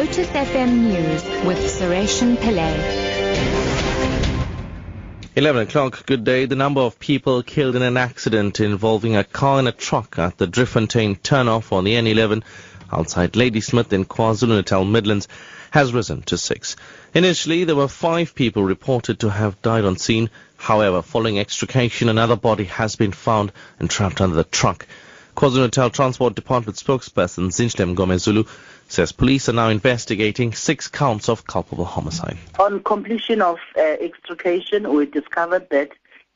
Lotus FM News with Sureshan Pillay. 11 o'clock, good day. The number of people killed in an accident involving a car and a truck at the Driefontein turnoff on the N11 outside Ladysmith in KwaZulu-Natal Midlands has risen to six. Initially, there were five people reported to have died on scene. However, following extrication, another body has been found and trapped under the truck. KwaZulu-Natal Transport Department spokesperson Zinhle Mngomezulu says police are now investigating six counts of culpable homicide. On completion of uh, extrication, we discovered that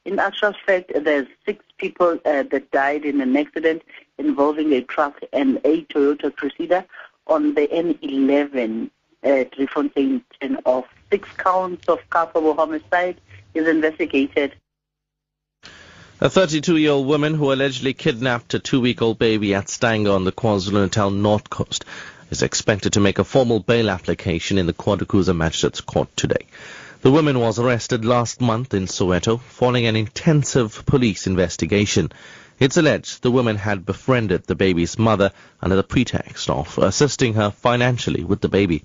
in actual fact there's six people uh, that died in an accident involving a truck and a Toyota Crusader on the N11 at Driefontein of six counts of culpable homicide is investigated. A 32-year-old woman who allegedly kidnapped a two-week-old baby at Stanger on the KwaZulu-Natal North Coast is expected to make a formal bail application in the KwaDukuza Magistrates Court today. The woman was arrested last month in Soweto following an intensive police investigation. It's alleged the woman had befriended the baby's mother under the pretext of assisting her financially with the baby.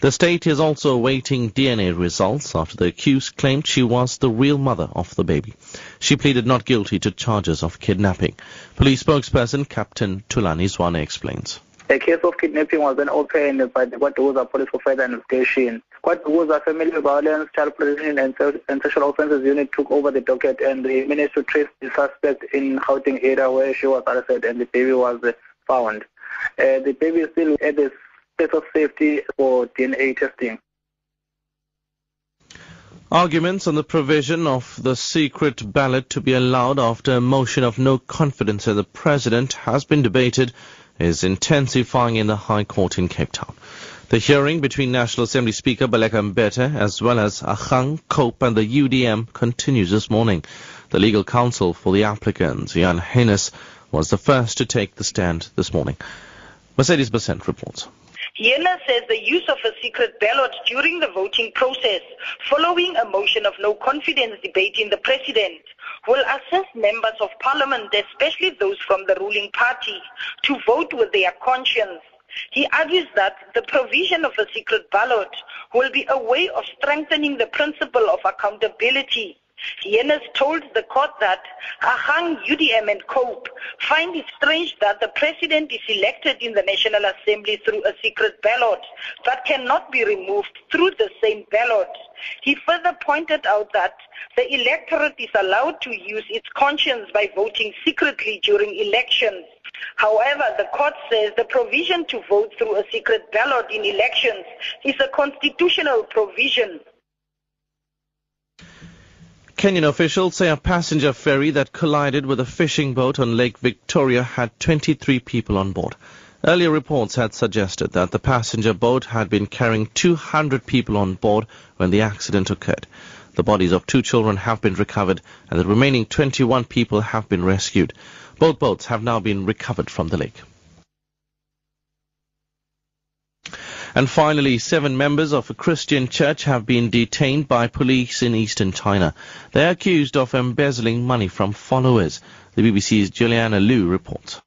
The state is also awaiting DNA results after the accused claimed she was the real mother of the baby. She pleaded not guilty to charges of kidnapping. Police spokesperson Captain Thulani Zwane explains. The case of kidnapping was then opened by the KwaDukuza Police for further investigation. KwaDukuza Family Violence, Child Protection and, and Sexual Offences Unit took over the docket and they managed to trace the suspect in Gauteng area where she was arrested and the baby was found. Uh, the baby is still at the state of safety for DNA testing. Arguments on the provision of the secret ballot to be allowed after a motion of no confidence in the president has been debated is intensifying in the High Court in Cape Town. The hearing between National Assembly Speaker Baleka Mbete as well as Agang, Cope and the UDM continues this morning. The legal counsel for the applicants, Jan Heunis, was the first to take the stand this morning. Mercedes Besant reports. Yena says the use of a secret ballot during the voting process, following a motion of no confidence debate in the president, will assess members of parliament, especially those from the ruling party, to vote with their conscience. He argues that the provision of a secret ballot will be a way of strengthening the principle of accountability Heunis told the court that Agang, UDM and COPE find it strange that the president is elected in the National Assembly through a secret ballot but cannot be removed through the same ballot. He further pointed out that the electorate is allowed to use its conscience by voting secretly during elections. However, the court says the provision to vote through a secret ballot in elections is a constitutional provision Kenyan officials say a passenger ferry that collided with a fishing boat on Lake Victoria had 23 people on board. Earlier reports had suggested that the passenger boat had been carrying 200 people on board when the accident occurred. The bodies of two children have been recovered and the remaining 21 people have been rescued. Both boats have now been recovered from the lake. And finally, seven members of a Christian church have been detained by police in eastern China. They are accused of embezzling money from followers. The BBC's Juliana Liu reports.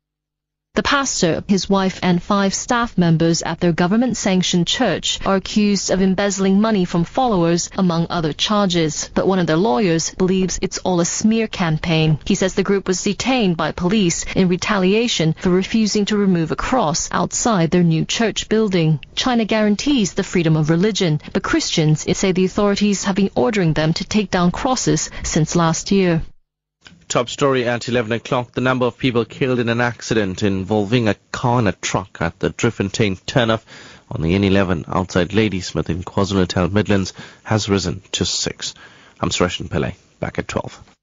The pastor, his wife, and five staff members at their government sanctioned church are accused of embezzling money from followers, among other charges. But one of their lawyers believes it's all a smear campaign. He says the group was detained by police in retaliation for refusing to remove a cross outside their new church building. China guarantees the freedom of religion, but Christians say the authorities have been ordering them to take down crosses since last year. Top story at 11 o'clock. The number of people killed in an accident involving a car and a truck at the Driefontein turnoff on the N11 outside Ladysmith in KwaZulu-Natal Midlands has risen to six. I'm Sureshan Pillay. Back at 12.